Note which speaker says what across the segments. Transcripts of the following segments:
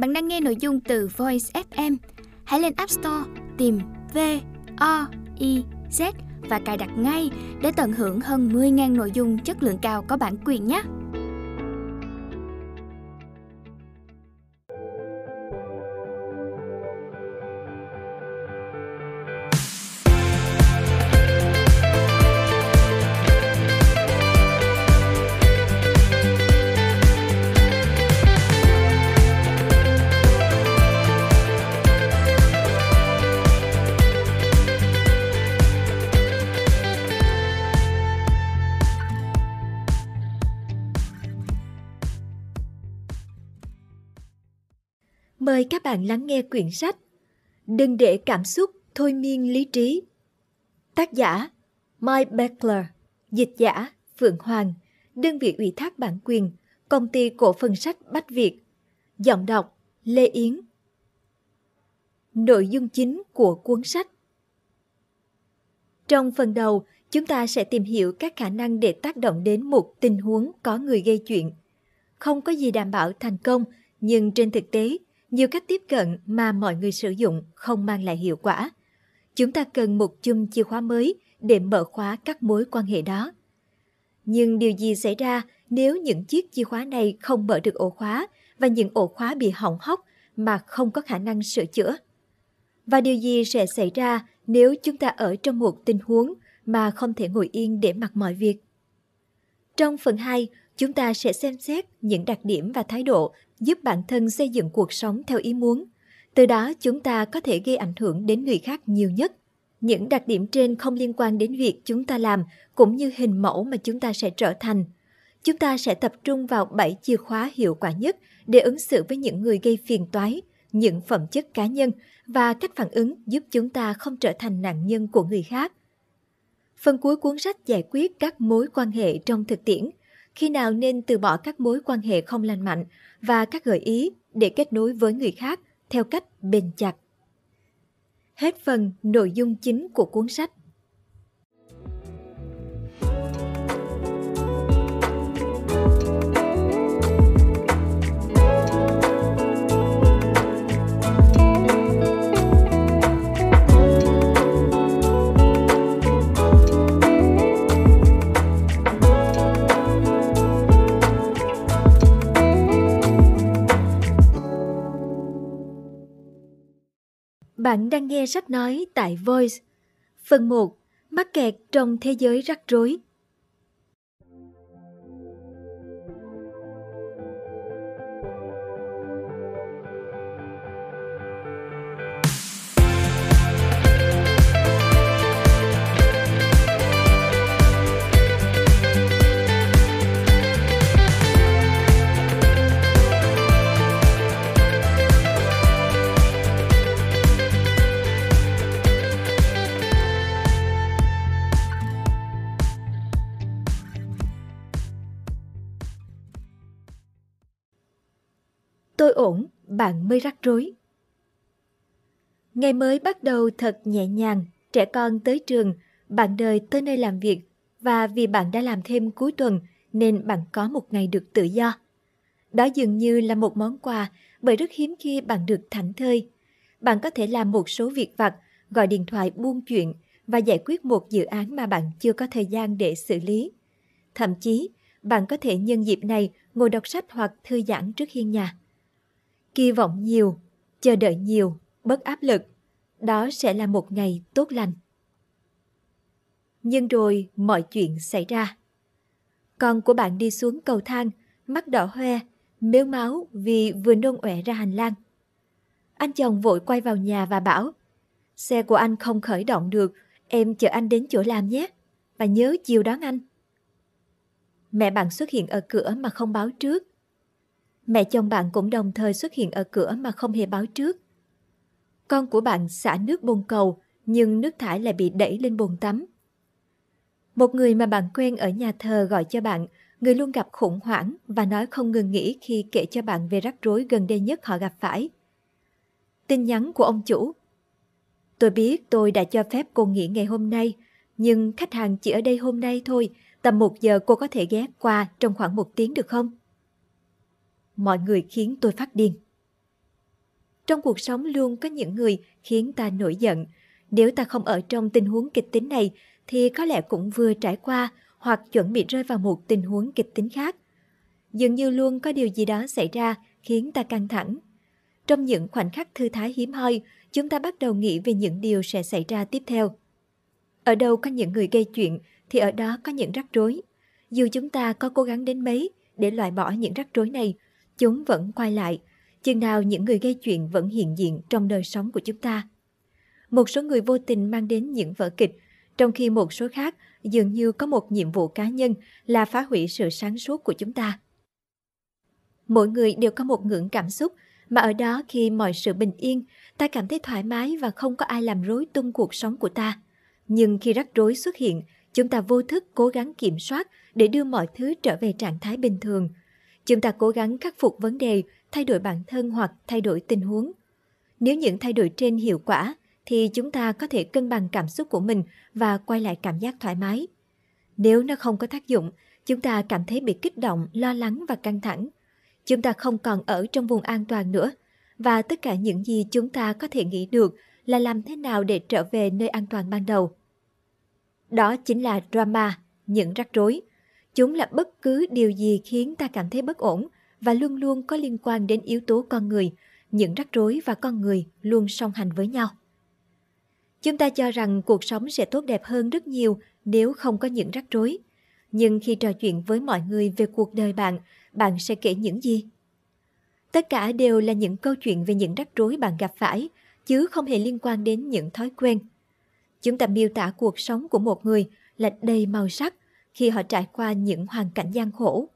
Speaker 1: Bạn đang nghe nội dung từ Voice FM. Hãy lên App Store, tìm V O I Z và cài đặt ngay để tận hưởng hơn 10.000 nội dung chất lượng cao có bản quyền nhé.
Speaker 2: Mời các bạn lắng nghe quyển sách Đừng để cảm xúc thôi miên lý trí. Tác giả Mike Beckler, dịch giả Phượng Hoàng, đơn vị ủy thác bản quyền, công ty cổ phần sách Bách Việt. Giọng đọc Lê Yến. Nội dung chính của cuốn sách Trong phần đầu, chúng ta sẽ tìm hiểu các khả năng để tác động đến một tình huống có người gây chuyện. Không có gì đảm bảo thành công, nhưng trên thực tế, nhiều cách tiếp cận mà mọi người sử dụng không mang lại hiệu quả. Chúng ta cần một chùm chìa khóa mới để mở khóa các mối quan hệ đó. Nhưng điều gì xảy ra nếu những chiếc chìa khóa này không mở được ổ khóa và những ổ khóa bị hỏng hóc mà không có khả năng sửa chữa? Và điều gì sẽ xảy ra nếu chúng ta ở trong một tình huống mà không thể ngồi yên để mặc mọi việc? Trong phần 2, chúng ta sẽ xem xét những đặc điểm và thái độ giúp bản thân xây dựng cuộc sống theo ý muốn. Từ đó chúng ta có thể gây ảnh hưởng đến người khác nhiều nhất. Những đặc điểm trên không liên quan đến việc chúng ta làm cũng như hình mẫu mà chúng ta sẽ trở thành. Chúng ta sẽ tập trung vào 7 chìa khóa hiệu quả nhất để ứng xử với những người gây phiền toái, những phẩm chất cá nhân và cách phản ứng giúp chúng ta không trở thành nạn nhân của người khác. Phần cuối cuốn sách giải quyết các mối quan hệ trong thực tiễn, khi nào nên từ bỏ các mối quan hệ không lành mạnh và các gợi ý để kết nối với người khác theo cách bền chặt. Hết phần nội dung chính của cuốn sách. Bạn đang nghe sách nói tại Voice. Phần 1. Mắc kẹt trong thế giới rắc rối. Bạn mới rắc rối. Ngày mới bắt đầu thật nhẹ nhàng, trẻ con tới trường, bạn đời tới nơi làm việc và vì bạn đã làm thêm cuối tuần nên bạn có một ngày được tự do. Đó dường như là một món quà bởi rất hiếm khi bạn được thảnh thơi. Bạn có thể làm một số việc vặt, gọi điện thoại buôn chuyện và giải quyết một dự án mà bạn chưa có thời gian để xử lý. Thậm chí, bạn có thể nhân dịp này ngồi đọc sách hoặc thư giãn trước hiên nhà kỳ vọng nhiều, chờ đợi nhiều, bất áp lực. Đó sẽ là một ngày tốt lành. Nhưng rồi mọi chuyện xảy ra. Con của bạn đi xuống cầu thang, mắt đỏ hoe, mếu máu vì vừa nôn ọe ra hành lang. Anh chồng vội quay vào nhà và bảo, xe của anh không khởi động được, em chở anh đến chỗ làm nhé, và nhớ chiều đón anh. Mẹ bạn xuất hiện ở cửa mà không báo trước, Mẹ chồng bạn cũng đồng thời xuất hiện ở cửa mà không hề báo trước. Con của bạn xả nước bồn cầu, nhưng nước thải lại bị đẩy lên bồn tắm. Một người mà bạn quen ở nhà thờ gọi cho bạn, người luôn gặp khủng hoảng và nói không ngừng nghỉ khi kể cho bạn về rắc rối gần đây nhất họ gặp phải. Tin nhắn của ông chủ Tôi biết tôi đã cho phép cô nghỉ ngày hôm nay, nhưng khách hàng chỉ ở đây hôm nay thôi, tầm một giờ cô có thể ghé qua trong khoảng một tiếng được không? Mọi người khiến tôi phát điên. Trong cuộc sống luôn có những người khiến ta nổi giận. Nếu ta không ở trong tình huống kịch tính này thì có lẽ cũng vừa trải qua hoặc chuẩn bị rơi vào một tình huống kịch tính khác. Dường như luôn có điều gì đó xảy ra khiến ta căng thẳng. Trong những khoảnh khắc thư thái hiếm hoi, chúng ta bắt đầu nghĩ về những điều sẽ xảy ra tiếp theo. Ở đâu có những người gây chuyện thì ở đó có những rắc rối. Dù chúng ta có cố gắng đến mấy để loại bỏ những rắc rối này, chúng vẫn quay lại. Chừng nào những người gây chuyện vẫn hiện diện trong đời sống của chúng ta. Một số người vô tình mang đến những vở kịch, trong khi một số khác dường như có một nhiệm vụ cá nhân là phá hủy sự sáng suốt của chúng ta. Mỗi người đều có một ngưỡng cảm xúc, mà ở đó khi mọi sự bình yên, ta cảm thấy thoải mái và không có ai làm rối tung cuộc sống của ta. Nhưng khi rắc rối xuất hiện, chúng ta vô thức cố gắng kiểm soát để đưa mọi thứ trở về trạng thái bình thường. Chúng ta cố gắng khắc phục vấn đề, thay đổi bản thân hoặc thay đổi tình huống. Nếu những thay đổi trên hiệu quả, thì chúng ta có thể cân bằng cảm xúc của mình và quay lại cảm giác thoải mái. Nếu nó không có tác dụng, chúng ta cảm thấy bị kích động, lo lắng và căng thẳng. Chúng ta không còn ở trong vùng an toàn nữa và tất cả những gì chúng ta có thể nghĩ được là làm thế nào để trở về nơi an toàn ban đầu. Đó chính là drama, những rắc rối. Chúng là bất cứ điều gì khiến ta cảm thấy bất ổn và luôn luôn có liên quan đến yếu tố con người. Những rắc rối và con người luôn song hành với nhau. Chúng ta cho rằng cuộc sống sẽ tốt đẹp hơn rất nhiều nếu không có những rắc rối. Nhưng khi trò chuyện với mọi người về cuộc đời bạn, bạn sẽ kể những gì? Tất cả đều là những câu chuyện về những rắc rối bạn gặp phải, chứ không hề liên quan đến những thói quen. Chúng ta miêu tả cuộc sống của một người là đầy màu sắc khi họ trải qua những hoàn cảnh gian khổ.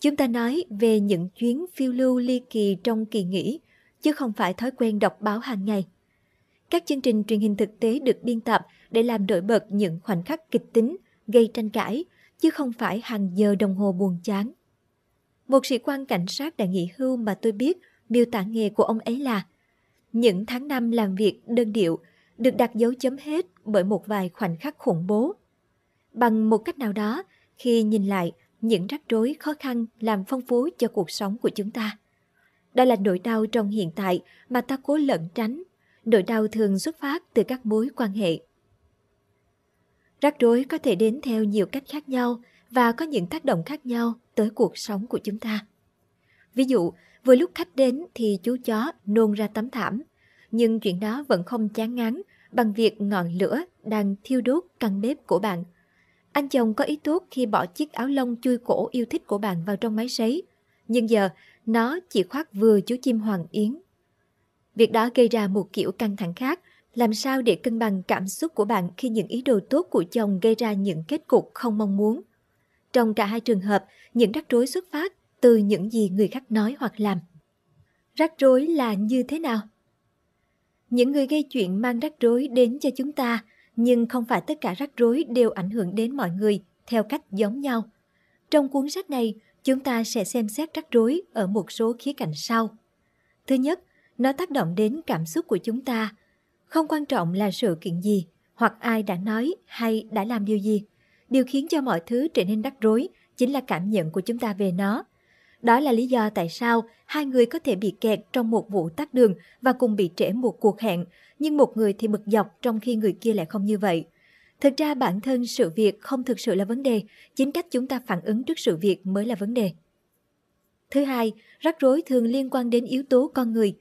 Speaker 2: Chúng ta nói về những chuyến phiêu lưu ly kỳ trong kỳ nghỉ, chứ không phải thói quen đọc báo hàng ngày. Các chương trình truyền hình thực tế được biên tập để làm nổi bật những khoảnh khắc kịch tính, gây tranh cãi, chứ không phải hàng giờ đồng hồ buồn chán. Một sĩ quan cảnh sát đã nghỉ hưu mà tôi biết miêu tả nghề của ông ấy là những tháng năm làm việc đơn điệu được đặt dấu chấm hết bởi một vài khoảnh khắc khủng bố. Bằng một cách nào đó, khi nhìn lại, những rắc rối khó khăn làm phong phú cho cuộc sống của chúng ta. Đó là nỗi đau trong hiện tại mà ta cố lẩn tránh. Nỗi đau thường xuất phát từ các mối quan hệ. Rắc rối có thể đến theo nhiều cách khác nhau và có những tác động khác nhau tới cuộc sống của chúng ta. Ví dụ, vừa lúc khách đến thì chú chó nôn ra tấm thảm, nhưng chuyện đó vẫn không chán ngán bằng việc ngọn lửa đang thiêu đốt căn bếp của bạn. Anh chồng có ý tốt khi bỏ chiếc áo lông chui cổ yêu thích của bạn vào trong máy sấy, nhưng giờ nó chỉ khoác vừa chú chim hoàng yến. Việc đó gây ra một kiểu căng thẳng khác, làm sao để cân bằng cảm xúc của bạn khi những ý đồ tốt của chồng gây ra những kết cục không mong muốn. Trong cả hai trường hợp, những rắc rối xuất phát từ những gì người khác nói hoặc làm. Rắc rối là như thế nào? Những người gây chuyện mang rắc rối đến cho chúng ta, nhưng không phải tất cả rắc rối đều ảnh hưởng đến mọi người theo cách giống nhau. Trong cuốn sách này, chúng ta sẽ xem xét rắc rối ở một số khía cạnh sau. Thứ nhất, nó tác động đến cảm xúc của chúng ta. Không quan trọng là sự kiện gì, hoặc ai đã nói hay đã làm điều gì. Điều khiến cho mọi thứ trở nên rắc rối chính là cảm nhận của chúng ta về nó. Đó là lý do tại sao hai người có thể bị kẹt trong một vụ tắt đường và cùng bị trễ một cuộc hẹn, nhưng một người thì bực dọc trong khi người kia lại không như vậy. Thực ra bản thân sự việc không thực sự là vấn đề, chính cách chúng ta phản ứng trước sự việc mới là vấn đề. Thứ hai, rắc rối thường liên quan đến yếu tố con người.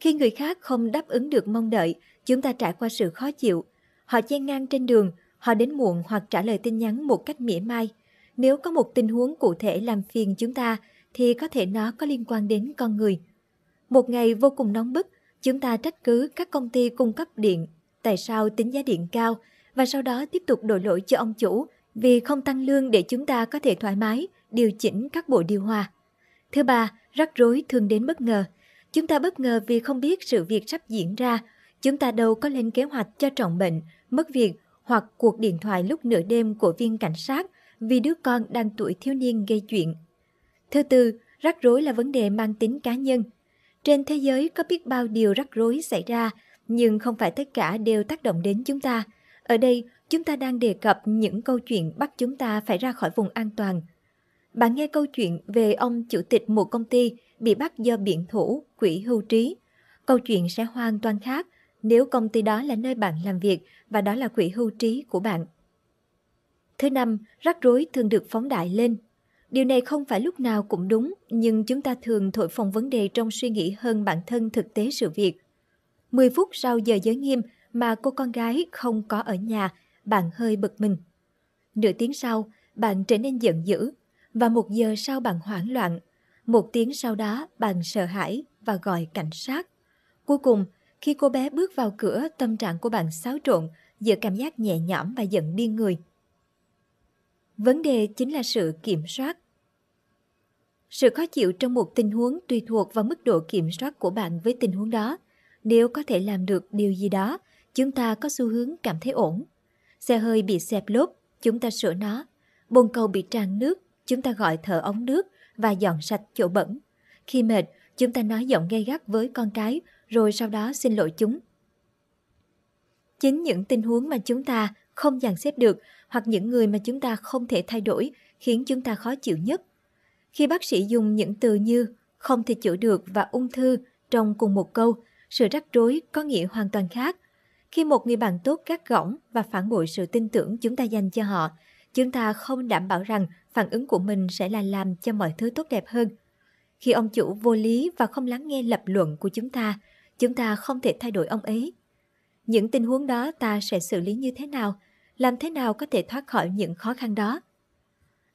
Speaker 2: Khi người khác không đáp ứng được mong đợi, chúng ta trải qua sự khó chịu. Họ chen ngang trên đường, họ đến muộn hoặc trả lời tin nhắn một cách mỉa mai. Nếu có một tình huống cụ thể làm phiền chúng ta, thì có thể nó có liên quan đến con người. Một ngày vô cùng nóng bức, chúng ta trách cứ các công ty cung cấp điện, tại sao tính giá điện cao, và sau đó tiếp tục đổ lỗi cho ông chủ vì không tăng lương để chúng ta có thể thoải mái điều chỉnh các bộ điều hòa. Thứ ba, rắc rối thường đến bất ngờ. Chúng ta bất ngờ vì không biết sự việc sắp diễn ra. Chúng ta đâu có lên kế hoạch cho trọng bệnh, mất việc hoặc cuộc điện thoại lúc nửa đêm của viên cảnh sát vì đứa con đang tuổi thiếu niên gây chuyện. Thứ tư, rắc rối là vấn đề mang tính cá nhân. Trên thế giới có biết bao điều rắc rối xảy ra, nhưng không phải tất cả đều tác động đến chúng ta. Ở đây, chúng ta đang đề cập những câu chuyện bắt chúng ta phải ra khỏi vùng an toàn. Bạn nghe câu chuyện về ông chủ tịch một công ty bị bắt do biện thủ, quỹ hưu trí. Câu chuyện sẽ hoàn toàn khác nếu công ty đó là nơi bạn làm việc và đó là quỹ hưu trí của bạn. Thứ năm, rắc rối thường được phóng đại lên. Điều này không phải lúc nào cũng đúng, nhưng chúng ta thường thổi phồng vấn đề trong suy nghĩ hơn bản thân thực tế sự việc. 10 phút sau giờ giới nghiêm mà cô con gái không có ở nhà, bạn hơi bực mình. Nửa tiếng sau, bạn trở nên giận dữ, và một giờ sau bạn hoảng loạn. Một tiếng sau đó, bạn sợ hãi và gọi cảnh sát. Cuối cùng, khi cô bé bước vào cửa, tâm trạng của bạn xáo trộn giữa cảm giác nhẹ nhõm và giận điên người. Vấn đề chính là sự kiểm soát. Sự khó chịu trong một tình huống tùy thuộc vào mức độ kiểm soát của bạn với tình huống đó. Nếu có thể làm được điều gì đó, chúng ta có xu hướng cảm thấy ổn. Xe hơi bị xẹp lốp, chúng ta sửa nó. Bồn cầu bị tràn nước, chúng ta gọi thợ ống nước và dọn sạch chỗ bẩn. Khi mệt, chúng ta nói giọng gay gắt với con cái, rồi sau đó xin lỗi chúng. Chính những tình huống mà chúng ta không dàn xếp được hoặc những người mà chúng ta không thể thay đổi khiến chúng ta khó chịu nhất. Khi bác sĩ dùng những từ như không thể chữa được và ung thư trong cùng một câu, sự rắc rối có nghĩa hoàn toàn khác. Khi một người bạn tốt gắt gỏng và phản bội sự tin tưởng chúng ta dành cho họ, chúng ta không đảm bảo rằng phản ứng của mình sẽ là làm cho mọi thứ tốt đẹp hơn. Khi ông chủ vô lý và không lắng nghe lập luận của chúng ta, chúng ta không thể thay đổi ông ấy. Những tình huống đó ta sẽ xử lý như thế nào? Làm thế nào có thể thoát khỏi những khó khăn đó?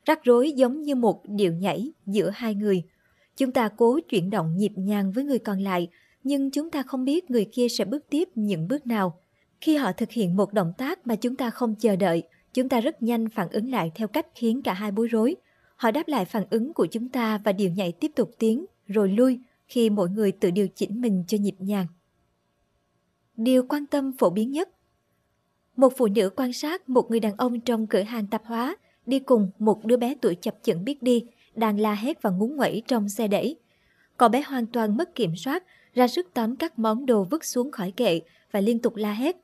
Speaker 2: Rắc rối giống như một điệu nhảy giữa hai người. Chúng ta cố chuyển động nhịp nhàng với người còn lại, nhưng chúng ta không biết người kia sẽ bước tiếp những bước nào. Khi họ thực hiện một động tác mà chúng ta không chờ đợi, chúng ta rất nhanh phản ứng lại theo cách khiến cả hai bối rối. Họ đáp lại phản ứng của chúng ta và điều nhảy tiếp tục tiến, rồi lui khi mỗi người tự điều chỉnh mình cho nhịp nhàng. Điều quan tâm phổ biến nhất Một phụ nữ quan sát một người đàn ông trong cửa hàng tạp hóa đi cùng một đứa bé tuổi chập chững biết đi, đang la hét và ngúng nguẩy trong xe đẩy. Cậu bé hoàn toàn mất kiểm soát, ra sức tóm các món đồ vứt xuống khỏi kệ và liên tục la hét.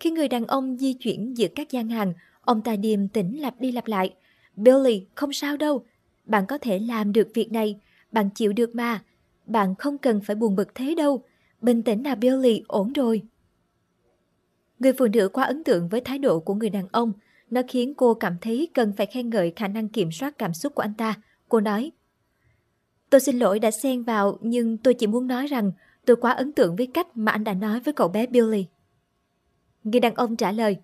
Speaker 2: Khi người đàn ông di chuyển giữa các gian hàng, ông ta điềm tĩnh lặp đi lặp lại. Billy, không sao đâu. Bạn có thể làm được việc này. Bạn chịu được mà. Bạn không cần phải buồn bực thế đâu. Bình tĩnh nào Billy, ổn rồi. Người phụ nữ quá ấn tượng với thái độ của người đàn ông. Nó khiến cô cảm thấy cần phải khen ngợi khả năng kiểm soát cảm xúc của anh ta. Cô nói, Tôi xin lỗi đã xen vào, nhưng tôi chỉ muốn nói rằng tôi quá ấn tượng với cách mà anh đã nói với cậu bé Billy. Người đàn ông trả lời,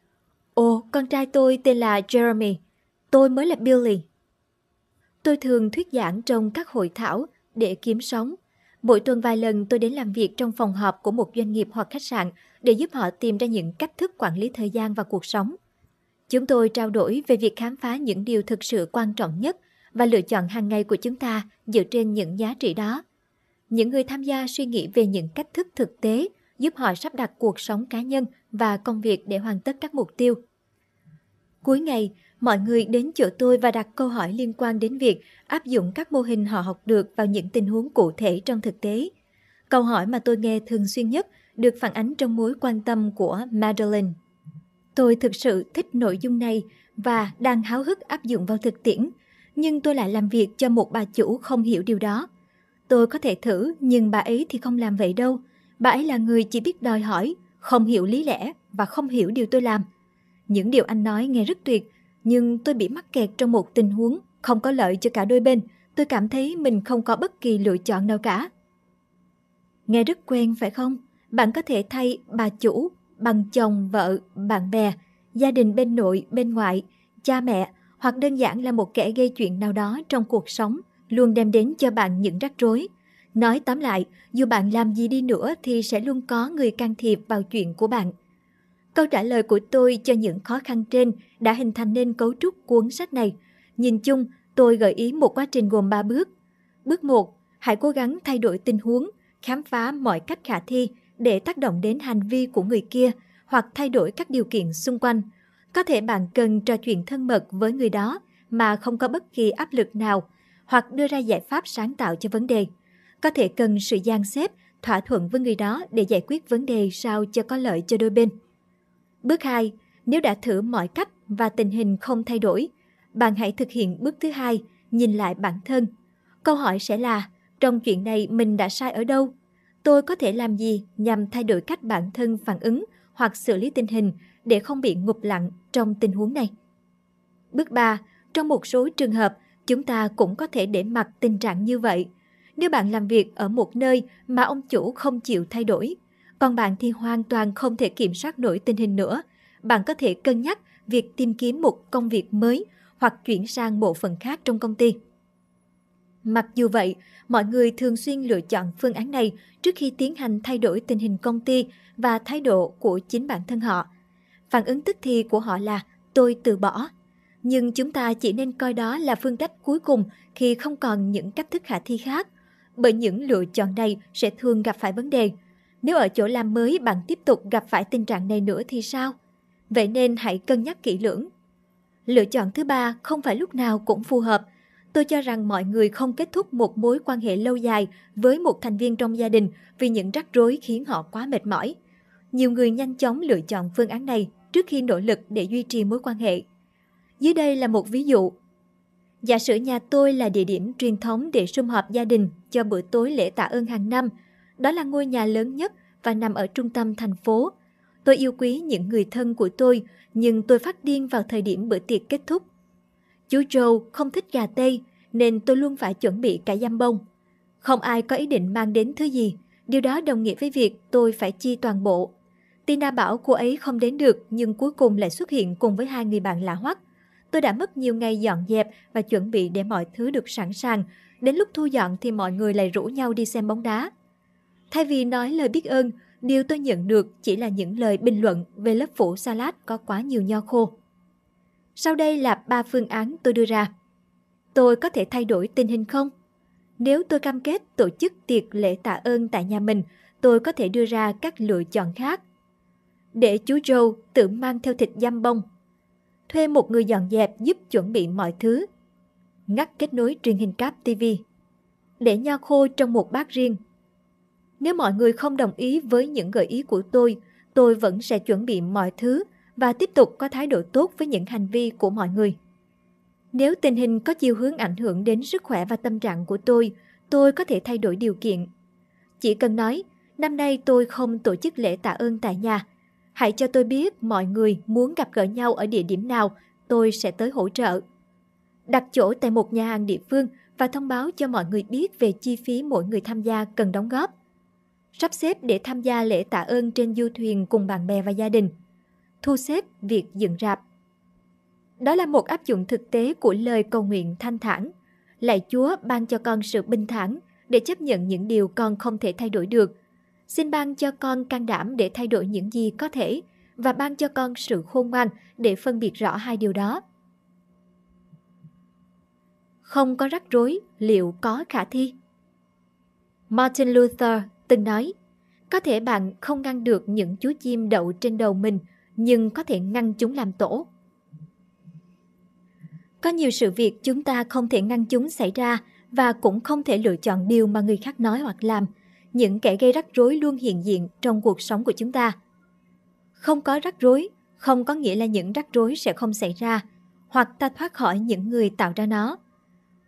Speaker 2: Ồ, con trai tôi tên là Jeremy, tôi mới là Billy. Tôi thường thuyết giảng trong các hội thảo để kiếm sống. Mỗi tuần vài lần tôi đến làm việc trong phòng họp của một doanh nghiệp hoặc khách sạn để giúp họ tìm ra những cách thức quản lý thời gian và cuộc sống. Chúng tôi trao đổi về việc khám phá những điều thực sự quan trọng nhất và lựa chọn hàng ngày của chúng ta dựa trên những giá trị đó. Những người tham gia suy nghĩ về những cách thức thực tế giúp họ sắp đặt cuộc sống cá nhân và công việc để hoàn tất các mục tiêu. Cuối ngày, mọi người đến chỗ tôi và đặt câu hỏi liên quan đến việc áp dụng các mô hình họ học được vào những tình huống cụ thể trong thực tế. Câu hỏi mà tôi nghe thường xuyên nhất được phản ánh trong mối quan tâm của Madeline. Tôi thực sự thích nội dung này và đang háo hức áp dụng vào thực tiễn, nhưng tôi lại làm việc cho một bà chủ không hiểu điều đó. Tôi có thể thử, nhưng bà ấy thì không làm vậy đâu. Bà ấy là người chỉ biết đòi hỏi, không hiểu lý lẽ và không hiểu điều tôi làm. Những điều anh nói nghe rất tuyệt, nhưng tôi bị mắc kẹt trong một tình huống không có lợi cho cả đôi bên. Tôi cảm thấy mình không có bất kỳ lựa chọn nào cả. Nghe rất quen phải không? Bạn có thể thay bà chủ bằng chồng, vợ, bạn bè, gia đình bên nội, bên ngoại, cha mẹ hoặc đơn giản là một kẻ gây chuyện nào đó trong cuộc sống luôn đem đến cho bạn những rắc rối. Nói tóm lại, dù bạn làm gì đi nữa thì sẽ luôn có người can thiệp vào chuyện của bạn. Câu trả lời của tôi cho những khó khăn trên đã hình thành nên cấu trúc cuốn sách này. Nhìn chung, tôi gợi ý một quá trình gồm 3 bước. Bước 1. Hãy cố gắng thay đổi tình huống, khám phá mọi cách khả thi để tác động đến hành vi của người kia hoặc thay đổi các điều kiện xung quanh. Có thể bạn cần trò chuyện thân mật với người đó mà không có bất kỳ áp lực nào hoặc đưa ra giải pháp sáng tạo cho vấn đề. Có thể cần sự gian xếp, thỏa thuận với người đó để giải quyết vấn đề sao cho có lợi cho đôi bên. Bước 2. Nếu đã thử mọi cách và tình hình không thay đổi, bạn hãy thực hiện bước thứ hai, nhìn lại bản thân. Câu hỏi sẽ là, trong chuyện này mình đã sai ở đâu? Tôi có thể làm gì nhằm thay đổi cách bản thân phản ứng hoặc xử lý tình hình để không bị ngụp lặng trong tình huống này? Bước 3. Trong một số trường hợp, chúng ta cũng có thể để mặc tình trạng như vậy. Nếu bạn làm việc ở một nơi mà ông chủ không chịu thay đổi, còn bạn thì hoàn toàn không thể kiểm soát nổi tình hình nữa, bạn có thể cân nhắc việc tìm kiếm một công việc mới hoặc chuyển sang bộ phận khác trong công ty. Mặc dù vậy, mọi người thường xuyên lựa chọn phương án này trước khi tiến hành thay đổi tình hình công ty và thái độ của chính bản thân họ. Phản ứng tức thì của họ là tôi từ bỏ. Nhưng chúng ta chỉ nên coi đó là phương cách cuối cùng khi không còn những cách thức khả thi khác. Bởi những lựa chọn này sẽ thường gặp phải vấn đề. Nếu ở chỗ làm mới bạn tiếp tục gặp phải tình trạng này nữa thì sao? Vậy nên hãy cân nhắc kỹ lưỡng. Lựa chọn thứ ba không phải lúc nào cũng phù hợp. Tôi cho rằng mọi người không kết thúc một mối quan hệ lâu dài với một thành viên trong gia đình vì những rắc rối khiến họ quá mệt mỏi. Nhiều người nhanh chóng lựa chọn phương án này trước khi nỗ lực để duy trì mối quan hệ. Dưới đây là một ví dụ. Giả sử nhà tôi là địa điểm truyền thống để sum họp gia đình cho bữa tối lễ tạ ơn hàng năm. Đó là ngôi nhà lớn nhất và nằm ở trung tâm thành phố. Tôi yêu quý những người thân của tôi, nhưng tôi phát điên vào thời điểm bữa tiệc kết thúc. Chú Joe không thích gà tây, nên tôi luôn phải chuẩn bị cả giam bông. Không ai có ý định mang đến thứ gì, điều đó đồng nghĩa với việc tôi phải chi toàn bộ. Tina bảo cô ấy không đến được nhưng cuối cùng lại xuất hiện cùng với hai người bạn lạ hoắc. Tôi đã mất nhiều ngày dọn dẹp và chuẩn bị để mọi thứ được sẵn sàng. Đến lúc thu dọn thì mọi người lại rủ nhau đi xem bóng đá. Thay vì nói lời biết ơn, điều tôi nhận được chỉ là những lời bình luận về lớp phủ salad có quá nhiều nho khô. Sau đây là ba phương án tôi đưa ra. Tôi có thể thay đổi tình hình không? Nếu tôi cam kết tổ chức tiệc lễ tạ ơn tại nhà mình, tôi có thể đưa ra các lựa chọn khác. Để chú Joe tự mang theo thịt giam bông. Thuê một người dọn dẹp giúp chuẩn bị mọi thứ. Ngắt kết nối truyền hình cáp TV. Để nho khô trong một bát riêng. Nếu mọi người không đồng ý với những gợi ý của tôi, tôi vẫn sẽ chuẩn bị mọi thứ và tiếp tục có thái độ tốt với những hành vi của mọi người. Nếu tình hình có chiều hướng ảnh hưởng đến sức khỏe và tâm trạng của tôi, tôi có thể thay đổi điều kiện. Chỉ cần nói, năm nay tôi không tổ chức lễ tạ ơn tại nhà. Hãy cho tôi biết mọi người muốn gặp gỡ nhau ở địa điểm nào, tôi sẽ tới hỗ trợ. Đặt chỗ tại một nhà hàng địa phương và thông báo cho mọi người biết về chi phí mỗi người tham gia cần đóng góp. Sắp xếp để tham gia lễ tạ ơn trên du thuyền cùng bạn bè và gia đình. Thu xếp việc dựng rạp đó là một áp dụng thực tế của lời cầu nguyện thanh thản. Lạy Chúa ban cho con sự bình thản để chấp nhận những điều con không thể thay đổi được. Xin ban cho con can đảm để thay đổi những gì có thể và ban cho con sự khôn ngoan để phân biệt rõ hai điều đó. Không có rắc rối, liệu có khả thi? Martin Luther từng nói, có thể bạn không ngăn được những chú chim đậu trên đầu mình, nhưng có thể ngăn chúng làm tổ. Có nhiều sự việc chúng ta không thể ngăn chúng xảy ra và cũng không thể lựa chọn điều mà người khác nói hoặc làm. Những kẻ gây rắc rối luôn hiện diện trong cuộc sống của chúng ta. Không có rắc rối, không có nghĩa là những rắc rối sẽ không xảy ra, hoặc ta thoát khỏi những người tạo ra nó.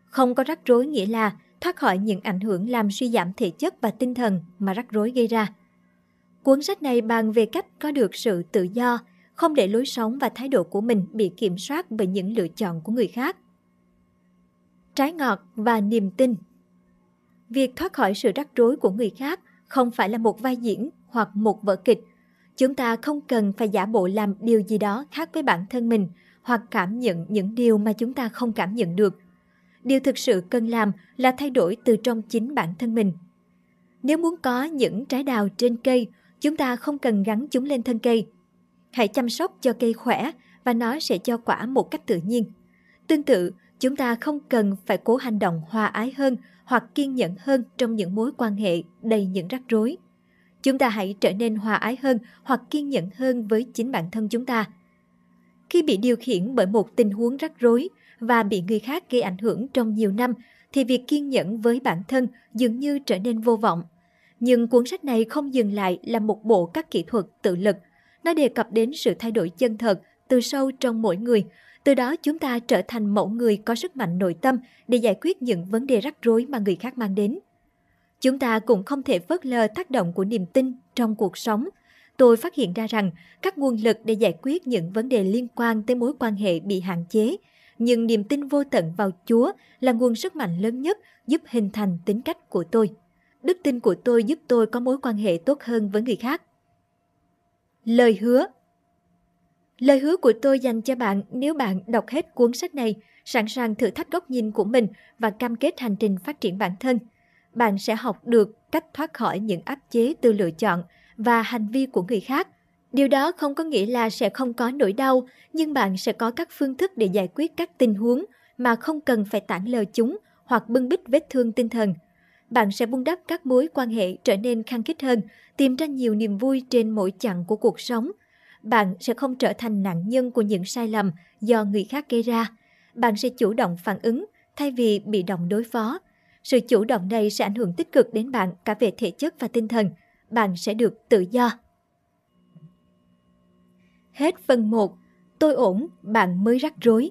Speaker 2: Không có rắc rối nghĩa là thoát khỏi những ảnh hưởng làm suy giảm thể chất và tinh thần mà rắc rối gây ra. Cuốn sách này bàn về cách có được sự tự do, không để lối sống và thái độ của mình bị kiểm soát bởi những lựa chọn của người khác. Trái ngọt và niềm tin Việc thoát khỏi sự rắc rối của người khác không phải là một vai diễn hoặc một vở kịch. Chúng ta không cần phải giả bộ làm điều gì đó khác với bản thân mình hoặc cảm nhận những điều mà chúng ta không cảm nhận được. Điều thực sự cần làm là thay đổi từ trong chính bản thân mình. Nếu muốn có những trái đào trên cây, chúng ta không cần gắn chúng lên thân cây Hãy chăm sóc cho cây khỏe và nó sẽ cho quả một cách tự nhiên. Tương tự, chúng ta không cần phải cố hành động hòa ái hơn hoặc kiên nhẫn hơn trong những mối quan hệ đầy những rắc rối. Chúng ta hãy trở nên hòa ái hơn hoặc kiên nhẫn hơn với chính bản thân chúng ta. Khi bị điều khiển bởi một tình huống rắc rối và bị người khác gây ảnh hưởng trong nhiều năm, thì việc kiên nhẫn với bản thân dường như trở nên vô vọng. Nhưng cuốn sách này không dừng lại là một bộ các kỹ thuật tự lực nó đề cập đến sự thay đổi chân thật từ sâu trong mỗi người. Từ đó chúng ta trở thành mẫu người có sức mạnh nội tâm để giải quyết những vấn đề rắc rối mà người khác mang đến. Chúng ta cũng không thể phớt lờ tác động của niềm tin trong cuộc sống. Tôi phát hiện ra rằng các nguồn lực để giải quyết những vấn đề liên quan tới mối quan hệ bị hạn chế, nhưng niềm tin vô tận vào Chúa là nguồn sức mạnh lớn nhất giúp hình thành tính cách của tôi. Đức tin của tôi giúp tôi có mối quan hệ tốt hơn với người khác. Lời hứa Lời hứa của tôi dành cho bạn nếu bạn đọc hết cuốn sách này, sẵn sàng thử thách góc nhìn của mình và cam kết hành trình phát triển bản thân. Bạn sẽ học được cách thoát khỏi những áp chế từ lựa chọn và hành vi của người khác. Điều đó không có nghĩa là sẽ không có nỗi đau, nhưng bạn sẽ có các phương thức để giải quyết các tình huống mà không cần phải tản lờ chúng hoặc bưng bít vết thương tinh thần. Bạn sẽ vun đắp các mối quan hệ trở nên khăng khít hơn, tìm ra nhiều niềm vui trên mỗi chặng của cuộc sống – bạn sẽ không trở thành nạn nhân của những sai lầm do người khác gây ra. Bạn sẽ chủ động phản ứng thay vì bị động đối phó. Sự chủ động này sẽ ảnh hưởng tích cực đến bạn cả về thể chất và tinh thần. Bạn sẽ được tự do. Hết phần 1. Tôi ổn, bạn mới rắc rối.